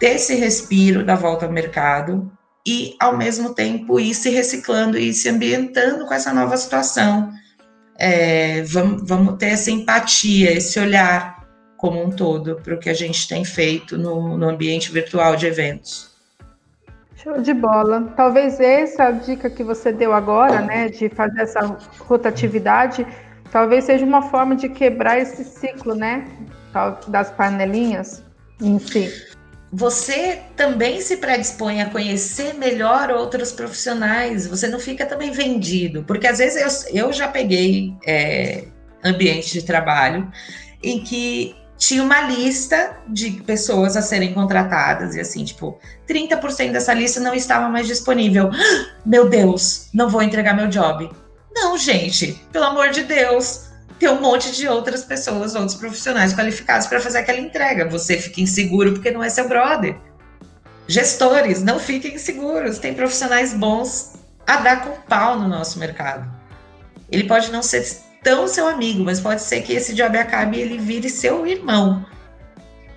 ter esse respiro da volta ao mercado e, ao mesmo tempo, ir se reciclando e se ambientando com essa nova situação. É, vamos, vamos ter essa empatia, esse olhar como um todo para o que a gente tem feito no, no ambiente virtual de eventos. Show de bola. Talvez essa dica que você deu agora, né, de fazer essa rotatividade, talvez seja uma forma de quebrar esse ciclo, né, das panelinhas em si. Você também se predispõe a conhecer melhor outros profissionais. Você não fica também vendido, porque às vezes eu, eu já peguei é, ambiente de trabalho em que tinha uma lista de pessoas a serem contratadas e assim, tipo, 30% dessa lista não estava mais disponível. *gasps* Meu Deus, não vou entregar meu job. Não, gente, pelo amor de Deus, tem um monte de outras pessoas, outros profissionais qualificados para fazer aquela entrega. Você fica inseguro porque não é seu brother. Gestores, não fiquem inseguros. Tem profissionais bons a dar com pau no nosso mercado. Ele pode não ser tão seu amigo, mas pode ser que esse job acabe e ele vire seu irmão.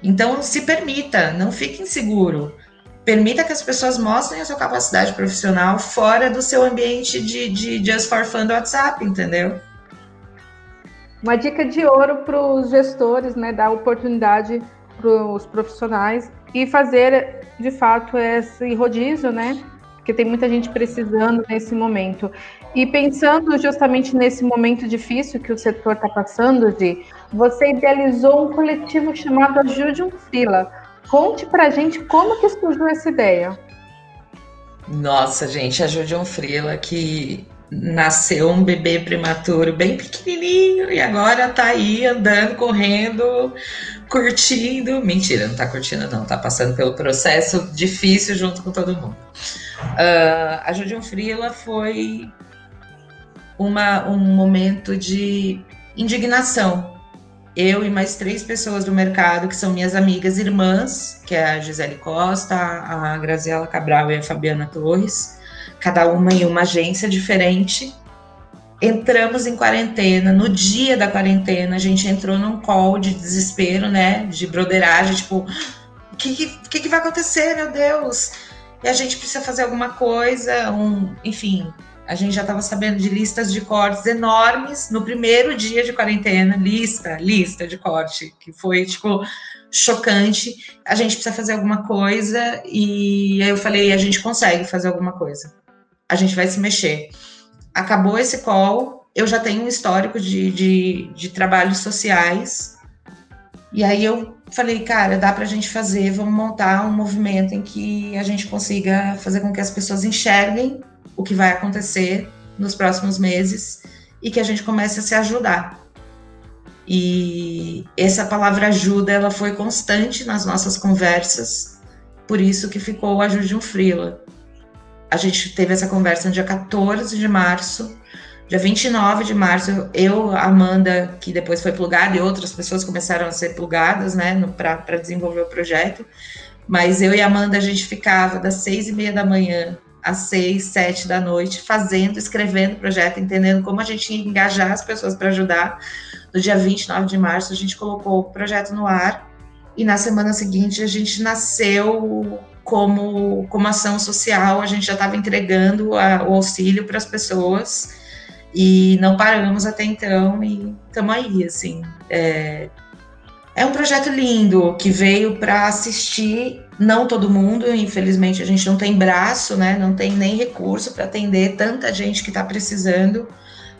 Então, se permita, não fique inseguro. Permita que as pessoas mostrem a sua capacidade profissional fora do seu ambiente de, de Just for Fun do WhatsApp, entendeu? Uma dica de ouro para os gestores, né? Dar oportunidade para os profissionais e fazer, de fato, esse rodízio, né? Porque tem muita gente precisando nesse momento. E pensando justamente nesse momento difícil que o setor está passando, de você idealizou um coletivo chamado Ajude um Fila. Conte para gente como que surgiu essa ideia. Nossa, gente, Ajude um Frila que nasceu um bebê prematuro bem pequenininho e agora tá aí andando, correndo, curtindo. Mentira, não tá curtindo, não, tá passando pelo processo difícil junto com todo mundo. Uh, a Judium Frila foi uma, um momento de indignação. Eu e mais três pessoas do mercado, que são minhas amigas irmãs, que é a Gisele Costa, a Graziela Cabral e a Fabiana Torres, cada uma em uma agência diferente. Entramos em quarentena. No dia da quarentena, a gente entrou num call de desespero, né? De broderagem, tipo, o que, que, que vai acontecer, meu Deus? E a gente precisa fazer alguma coisa, um, enfim, a gente já estava sabendo de listas de cortes enormes no primeiro dia de quarentena, lista, lista de corte, que foi tipo chocante. A gente precisa fazer alguma coisa e aí eu falei, a gente consegue fazer alguma coisa. A gente vai se mexer. Acabou esse call, eu já tenho um histórico de, de, de trabalhos sociais. E aí eu falei, cara, dá para a gente fazer, vamos montar um movimento em que a gente consiga fazer com que as pessoas enxerguem o que vai acontecer nos próximos meses e que a gente comece a se ajudar. E essa palavra ajuda, ela foi constante nas nossas conversas, por isso que ficou o Ajude um Frila. A gente teve essa conversa no dia 14 de março, dia 29 de março, eu, Amanda, que depois foi plugada, e outras pessoas começaram a ser plugadas, né, para desenvolver o projeto, mas eu e Amanda, a gente ficava das seis e meia da manhã às seis, sete da noite, fazendo, escrevendo o projeto, entendendo como a gente ia engajar as pessoas para ajudar. No dia 29 de março, a gente colocou o projeto no ar e na semana seguinte a gente nasceu como, como ação social, a gente já estava entregando a, o auxílio para as pessoas e não paramos até então e estamos aí, assim. É, é um projeto lindo que veio para assistir não todo mundo, infelizmente a gente não tem braço, né? Não tem nem recurso para atender tanta gente que está precisando.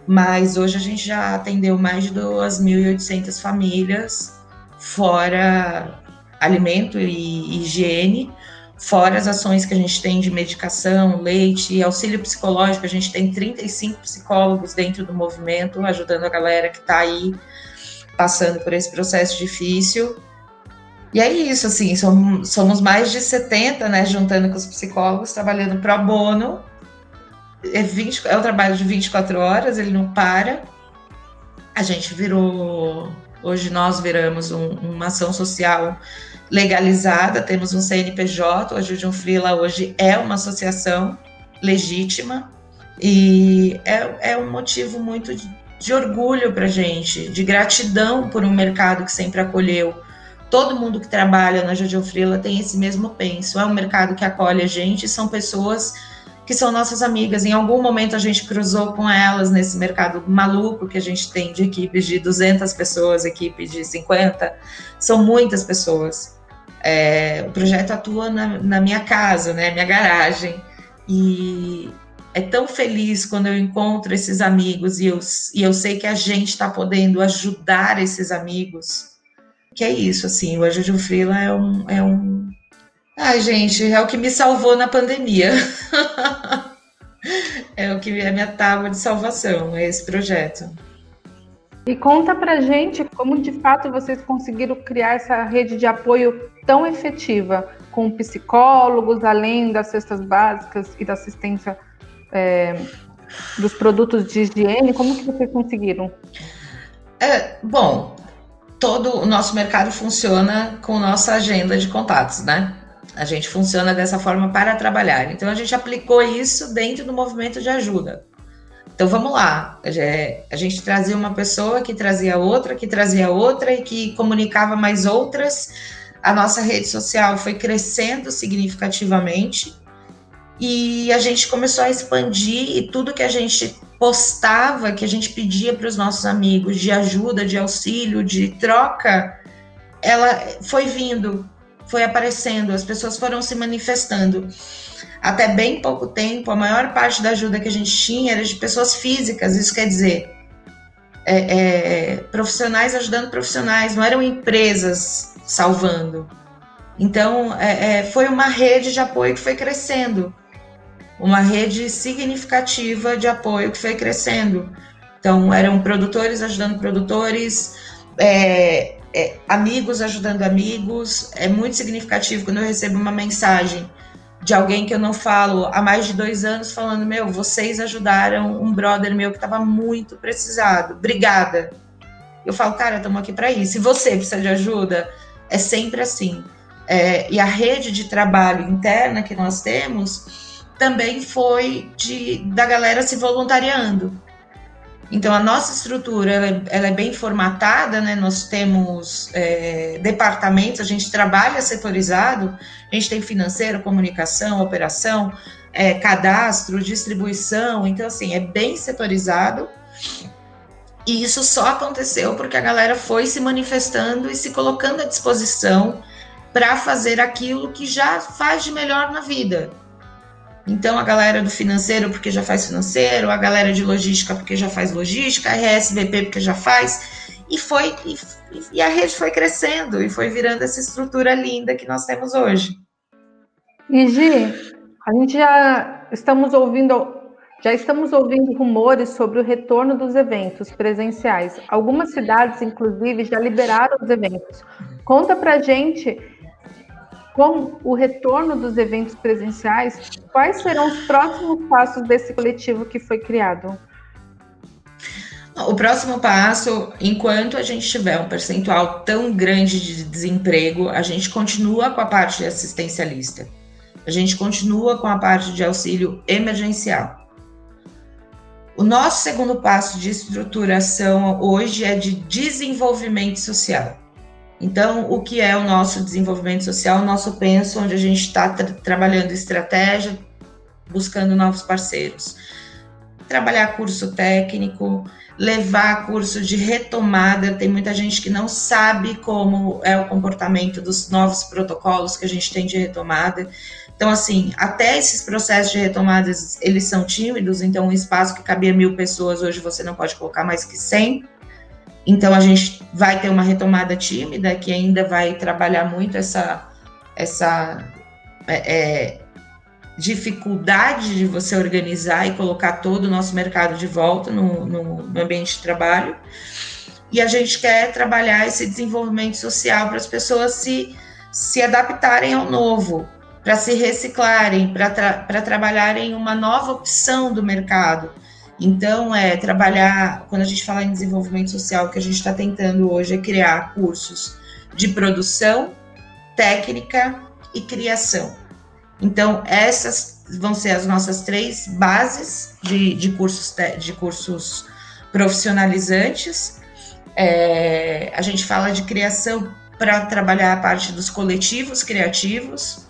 Mas hoje a gente já atendeu mais de 2.800 famílias, fora alimento e higiene, fora as ações que a gente tem de medicação, leite, auxílio psicológico. A gente tem 35 psicólogos dentro do movimento, ajudando a galera que está aí passando por esse processo difícil. E é isso, assim, somos, somos mais de 70, né, juntando com os psicólogos, trabalhando pro bono. É, 20, é um trabalho de 24 horas, ele não para. A gente virou, hoje nós viramos um, uma ação social legalizada, temos um CNPJ, o Ajude um Frila hoje é uma associação legítima e é, é um motivo muito de, de orgulho para gente, de gratidão por um mercado que sempre acolheu todo mundo que trabalha na Jojo Frila tem esse mesmo penso. É um mercado que acolhe a gente, são pessoas que são nossas amigas. Em algum momento a gente cruzou com elas nesse mercado maluco que a gente tem de equipes de 200 pessoas, equipe de 50. São muitas pessoas. É, o projeto atua na, na minha casa, né, minha garagem. E é tão feliz quando eu encontro esses amigos e eu, e eu sei que a gente está podendo ajudar esses amigos. Que é isso, assim, o Ajude Frila é um, é um Ai, gente, é o que me salvou na pandemia. *laughs* é o que é a minha tábua de salvação, é esse projeto. E conta pra gente como de fato vocês conseguiram criar essa rede de apoio tão efetiva, com psicólogos, além das cestas básicas e da assistência é, dos produtos de higiene, como que vocês conseguiram? É, bom, todo o nosso mercado funciona com nossa agenda de contatos, né? A gente funciona dessa forma para trabalhar. Então a gente aplicou isso dentro do movimento de ajuda. Então vamos lá. A gente trazia uma pessoa que trazia outra, que trazia outra e que comunicava mais outras. A nossa rede social foi crescendo significativamente e a gente começou a expandir e tudo que a gente postava, que a gente pedia para os nossos amigos de ajuda, de auxílio, de troca, ela foi vindo foi aparecendo, as pessoas foram se manifestando. Até bem pouco tempo, a maior parte da ajuda que a gente tinha era de pessoas físicas, isso quer dizer, é, é, profissionais ajudando profissionais, não eram empresas salvando. Então, é, é foi uma rede de apoio que foi crescendo, uma rede significativa de apoio que foi crescendo. Então, eram produtores ajudando produtores, é, é, amigos ajudando amigos. É muito significativo quando eu recebo uma mensagem de alguém que eu não falo há mais de dois anos, falando: Meu, vocês ajudaram um brother meu que estava muito precisado. Obrigada. Eu falo, cara, estamos aqui para isso. Se você precisa de ajuda, é sempre assim. É, e a rede de trabalho interna que nós temos também foi de da galera se voluntariando. Então, a nossa estrutura ela é, ela é bem formatada, né? Nós temos é, departamentos, a gente trabalha setorizado, a gente tem financeiro, comunicação, operação, é, cadastro, distribuição, então, assim, é bem setorizado. E isso só aconteceu porque a galera foi se manifestando e se colocando à disposição para fazer aquilo que já faz de melhor na vida, então, a galera do financeiro, porque já faz financeiro, a galera de logística, porque já faz logística, a RSVP, porque já faz. E foi e, e a rede foi crescendo e foi virando essa estrutura linda que nós temos hoje. E Gi, a gente já estamos ouvindo já estamos ouvindo rumores sobre o retorno dos eventos presenciais. Algumas cidades, inclusive, já liberaram os eventos. Conta pra gente com o retorno dos eventos presenciais, quais serão os próximos passos desse coletivo que foi criado? O próximo passo, enquanto a gente tiver um percentual tão grande de desemprego, a gente continua com a parte de assistencialista. A gente continua com a parte de auxílio emergencial. O nosso segundo passo de estruturação hoje é de desenvolvimento social. Então, o que é o nosso desenvolvimento social? O nosso penso, onde a gente está tra trabalhando estratégia, buscando novos parceiros. Trabalhar curso técnico, levar curso de retomada. Tem muita gente que não sabe como é o comportamento dos novos protocolos que a gente tem de retomada. Então, assim, até esses processos de retomadas, eles são tímidos. Então, um espaço que cabia mil pessoas, hoje você não pode colocar mais que 100 então a gente vai ter uma retomada tímida que ainda vai trabalhar muito essa, essa é, é, dificuldade de você organizar e colocar todo o nosso mercado de volta no, no, no ambiente de trabalho. E a gente quer trabalhar esse desenvolvimento social para as pessoas se, se adaptarem ao novo, para se reciclarem, para tra trabalharem uma nova opção do mercado então, é trabalhar, quando a gente fala em desenvolvimento social, o que a gente está tentando hoje é criar cursos de produção, técnica e criação. Então, essas vão ser as nossas três bases de, de, cursos, de cursos profissionalizantes. É, a gente fala de criação para trabalhar a parte dos coletivos criativos,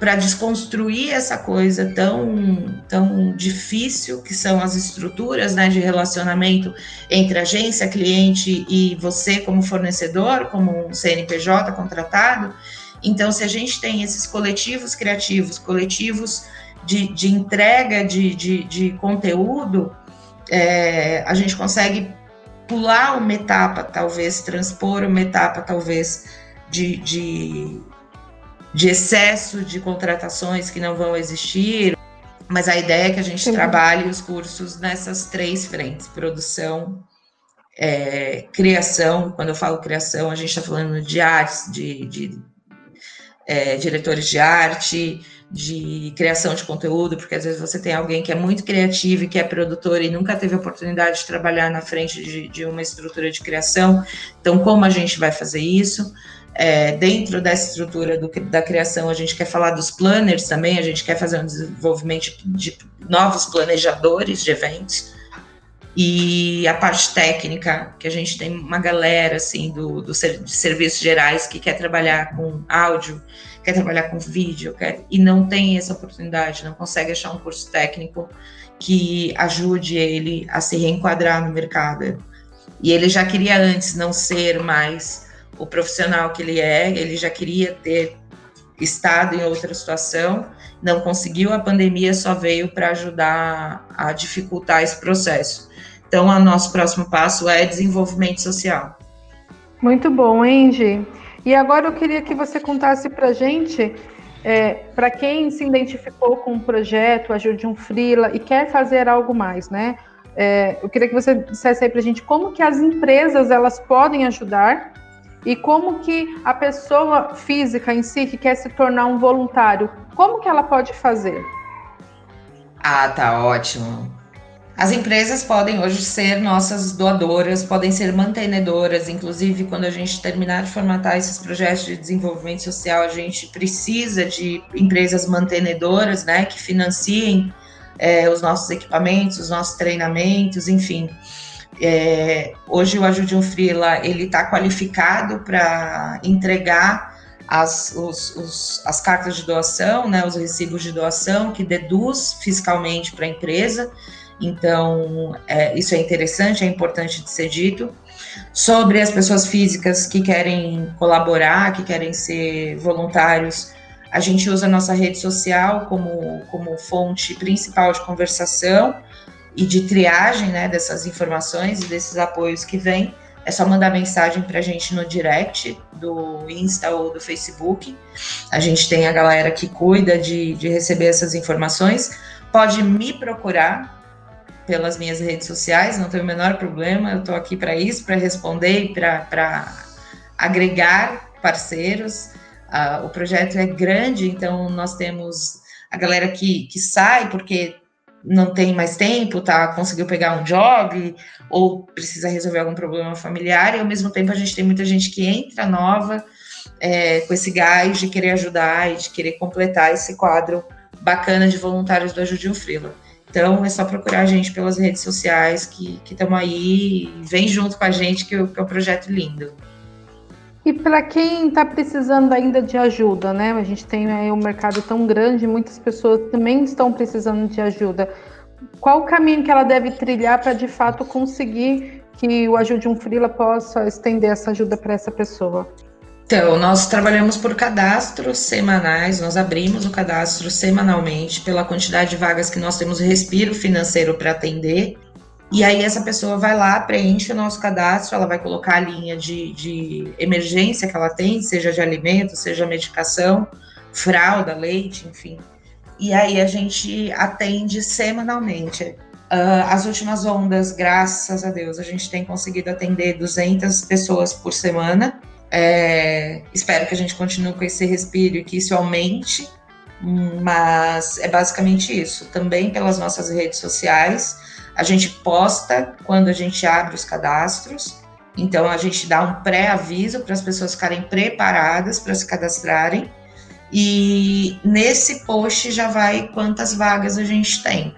para desconstruir essa coisa tão, tão difícil que são as estruturas né, de relacionamento entre agência, cliente e você como fornecedor, como um CNPJ contratado. Então, se a gente tem esses coletivos criativos, coletivos de, de entrega de, de, de conteúdo, é, a gente consegue pular uma etapa, talvez, transpor uma etapa, talvez, de, de, de excesso de contratações que não vão existir. Mas a ideia é que a gente Sim. trabalhe os cursos nessas três frentes: produção, é, criação. Quando eu falo criação, a gente está falando de artes, de, de é, diretores de arte, de criação de conteúdo, porque às vezes você tem alguém que é muito criativo e que é produtor e nunca teve oportunidade de trabalhar na frente de, de uma estrutura de criação. Então, como a gente vai fazer isso? É, dentro dessa estrutura do, da criação, a gente quer falar dos planners também, a gente quer fazer um desenvolvimento de novos planejadores de eventos. E a parte técnica, que a gente tem uma galera assim do, do de serviços gerais que quer trabalhar com áudio, quer trabalhar com vídeo, quer, e não tem essa oportunidade, não consegue achar um curso técnico que ajude ele a se reenquadrar no mercado. E ele já queria antes não ser mais o profissional que ele é, ele já queria ter estado em outra situação, não conseguiu, a pandemia só veio para ajudar a dificultar esse processo. Então, o nosso próximo passo é desenvolvimento social. Muito bom, Angie. E agora eu queria que você contasse para gente, é, para quem se identificou com o projeto Ajude um Frila e quer fazer algo mais, né? É, eu queria que você dissesse aí para gente como que as empresas elas podem ajudar e como que a pessoa física em si que quer se tornar um voluntário, como que ela pode fazer? Ah, tá ótimo. As empresas podem hoje ser nossas doadoras, podem ser mantenedoras, inclusive quando a gente terminar de formatar esses projetos de desenvolvimento social, a gente precisa de empresas mantenedoras, né, que financiem é, os nossos equipamentos, os nossos treinamentos, enfim. É, hoje o Ajude Freela ele está qualificado para entregar as, os, os, as cartas de doação, né, os recibos de doação que deduz fiscalmente para a empresa. Então, é, isso é interessante, é importante de ser dito. Sobre as pessoas físicas que querem colaborar, que querem ser voluntários, a gente usa a nossa rede social como, como fonte principal de conversação e de triagem né, dessas informações e desses apoios que vêm, é só mandar mensagem para a gente no direct do Insta ou do Facebook. A gente tem a galera que cuida de, de receber essas informações. Pode me procurar pelas minhas redes sociais, não tem o menor problema. Eu estou aqui para isso, para responder e para agregar parceiros. Uh, o projeto é grande, então nós temos a galera que, que sai porque não tem mais tempo, tá? Conseguiu pegar um job ou precisa resolver algum problema familiar, e ao mesmo tempo a gente tem muita gente que entra nova é, com esse gás de querer ajudar e de querer completar esse quadro bacana de voluntários do Ajude um Frila. Então é só procurar a gente pelas redes sociais que estamos aí, vem junto com a gente que, que é um projeto lindo. E para quem está precisando ainda de ajuda, né? A gente tem aí um mercado tão grande, muitas pessoas também estão precisando de ajuda. Qual o caminho que ela deve trilhar para de fato conseguir que o Ajude um Frila possa estender essa ajuda para essa pessoa? Então, nós trabalhamos por cadastros semanais, nós abrimos o cadastro semanalmente pela quantidade de vagas que nós temos respiro financeiro para atender. E aí essa pessoa vai lá, preenche o nosso cadastro, ela vai colocar a linha de, de emergência que ela tem, seja de alimento, seja medicação, fralda, leite, enfim. E aí a gente atende semanalmente. Uh, as últimas ondas, graças a Deus, a gente tem conseguido atender 200 pessoas por semana. É, espero que a gente continue com esse respiro e que isso aumente, mas é basicamente isso. Também pelas nossas redes sociais, a gente posta quando a gente abre os cadastros, então a gente dá um pré-aviso para as pessoas ficarem preparadas para se cadastrarem. E nesse post já vai quantas vagas a gente tem.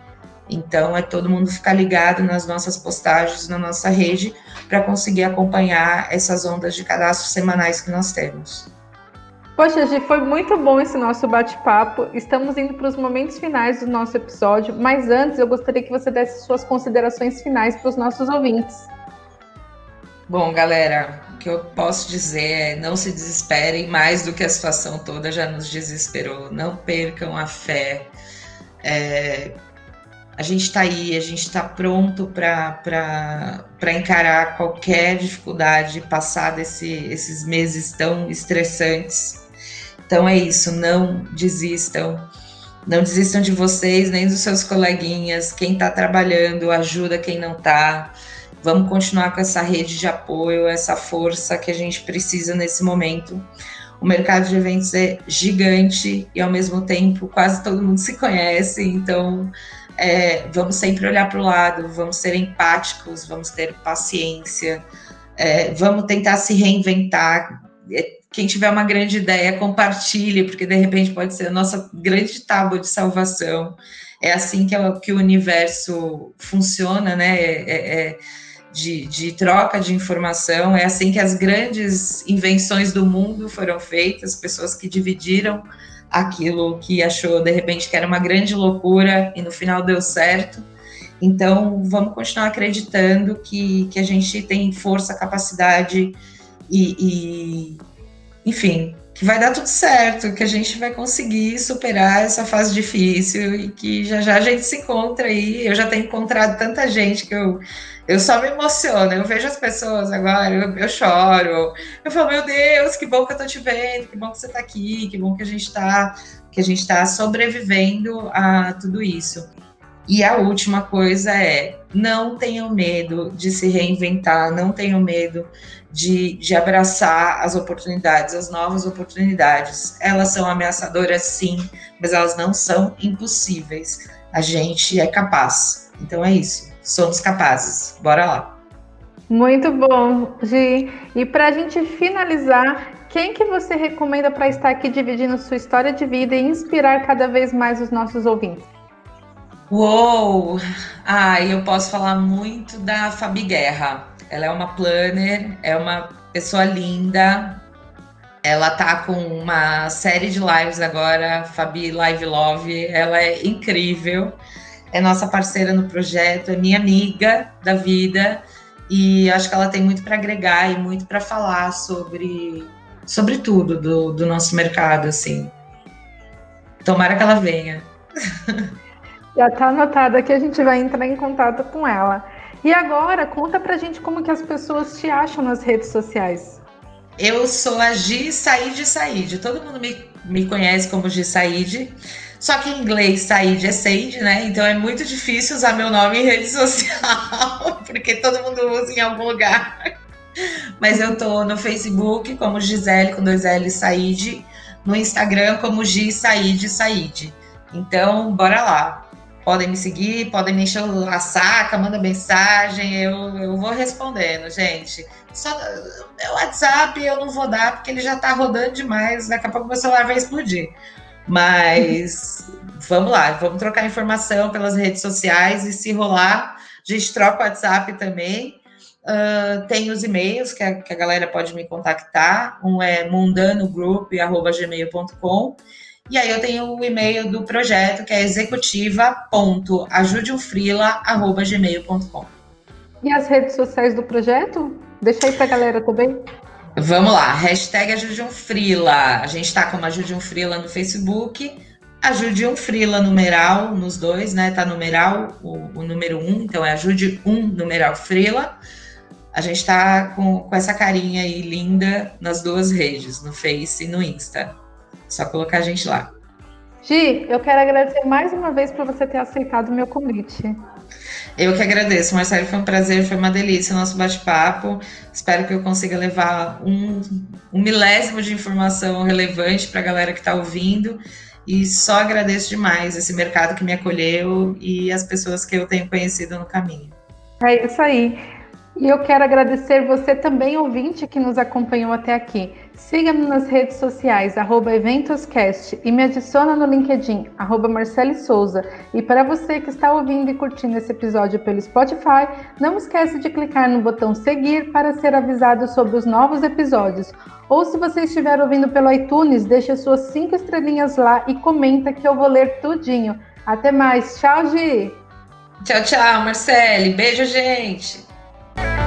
Então, é todo mundo ficar ligado nas nossas postagens, na nossa rede, para conseguir acompanhar essas ondas de cadastro semanais que nós temos. Poxa, Gi, foi muito bom esse nosso bate-papo. Estamos indo para os momentos finais do nosso episódio, mas antes eu gostaria que você desse suas considerações finais para os nossos ouvintes. Bom, galera, o que eu posso dizer é não se desesperem mais do que a situação toda já nos desesperou. Não percam a fé. É, a gente está aí, a gente está pronto para encarar qualquer dificuldade, passar desse, esses meses tão estressantes. Então é isso, não desistam. Não desistam de vocês, nem dos seus coleguinhas. Quem está trabalhando, ajuda quem não está. Vamos continuar com essa rede de apoio, essa força que a gente precisa nesse momento. O mercado de eventos é gigante e, ao mesmo tempo, quase todo mundo se conhece. Então, é, vamos sempre olhar para o lado, vamos ser empáticos, vamos ter paciência, é, vamos tentar se reinventar. É, quem tiver uma grande ideia, compartilhe, porque de repente pode ser a nossa grande tábua de salvação. É assim que, é, que o universo funciona, né? É, é, é, de, de, troca de informação. É assim que as grandes invenções do mundo foram feitas, pessoas que dividiram aquilo que achou de repente que era uma grande loucura e no final deu certo. Então, vamos continuar acreditando que, que a gente tem força, capacidade e, e, enfim, que vai dar tudo certo, que a gente vai conseguir superar essa fase difícil e que já já a gente se encontra aí. Eu já tenho encontrado tanta gente que eu eu só me emociono, eu vejo as pessoas agora, eu, eu, choro, eu falo, meu Deus, que bom que eu tô te vendo, que bom que você tá aqui, que bom que a gente tá, que a gente tá sobrevivendo a tudo isso. E a última coisa é, não tenham medo de se reinventar, não tenham medo de, de abraçar as oportunidades, as novas oportunidades. Elas são ameaçadoras, sim, mas elas não são impossíveis. A gente é capaz. Então é isso somos capazes. Bora lá. Muito bom, Gi. E para a gente finalizar, quem que você recomenda para estar aqui dividindo sua história de vida e inspirar cada vez mais os nossos ouvintes? Uou! Ah, eu posso falar muito da Fabi Guerra. Ela é uma planner, é uma pessoa linda. Ela tá com uma série de lives agora, Fabi Live Love. Ela é incrível é nossa parceira no projeto, é minha amiga da vida e acho que ela tem muito para agregar e muito para falar sobre, sobre tudo do, do nosso mercado, assim. Tomara que ela venha. *laughs* Já está anotada que a gente vai entrar em contato com ela. E agora, conta pra gente como que as pessoas te acham nas redes sociais. Eu sou a Gi Said Said. Todo mundo me, me conhece como Gi Said. Só que em inglês Said é Said, né? Então é muito difícil usar meu nome em rede *laughs* social, porque todo mundo usa em algum lugar. Mas eu tô no Facebook como Gisele com dois L Said, no Instagram como Gi Said Said. Então, bora lá. Podem me seguir, podem me encher a saca, manda mensagem, eu, eu vou respondendo, gente. Só meu WhatsApp eu não vou dar porque ele já tá rodando demais, daqui a pouco meu celular vai explodir. Mas *laughs* vamos lá, vamos trocar informação pelas redes sociais e se rolar, a gente troca o WhatsApp também. Uh, tem os e-mails que a, que a, galera pode me contactar. Um é mundanogroup.gmail.com e aí eu tenho o e-mail do projeto que é executiva.ajudeumfrila.gmail.com E as redes sociais do projeto? Deixa aí pra galera também. Vamos lá, hashtag Ajude um Frila. A gente tá como Ajude um Frila no Facebook. Ajude um Frila numeral nos dois, né? Tá numeral, o, o número um, então é Ajude um numeral Frila. A gente tá com, com essa carinha aí linda nas duas redes, no Face e no Insta. Só colocar a gente lá. Gi, eu quero agradecer mais uma vez por você ter aceitado o meu convite. Eu que agradeço, Marcelo. Foi um prazer, foi uma delícia o nosso bate-papo. Espero que eu consiga levar um, um milésimo de informação relevante para a galera que está ouvindo. E só agradeço demais esse mercado que me acolheu e as pessoas que eu tenho conhecido no caminho. É isso aí. E eu quero agradecer você também, ouvinte, que nos acompanhou até aqui. Siga-me nas redes sociais, EventosCast, e me adiciona no LinkedIn, arroba Marcele Souza. E para você que está ouvindo e curtindo esse episódio pelo Spotify, não esqueça de clicar no botão seguir para ser avisado sobre os novos episódios. Ou se você estiver ouvindo pelo iTunes, deixe suas cinco estrelinhas lá e comenta que eu vou ler tudinho. Até mais. Tchau, Gi! Tchau, tchau, Marcele. Beijo, gente! Bye.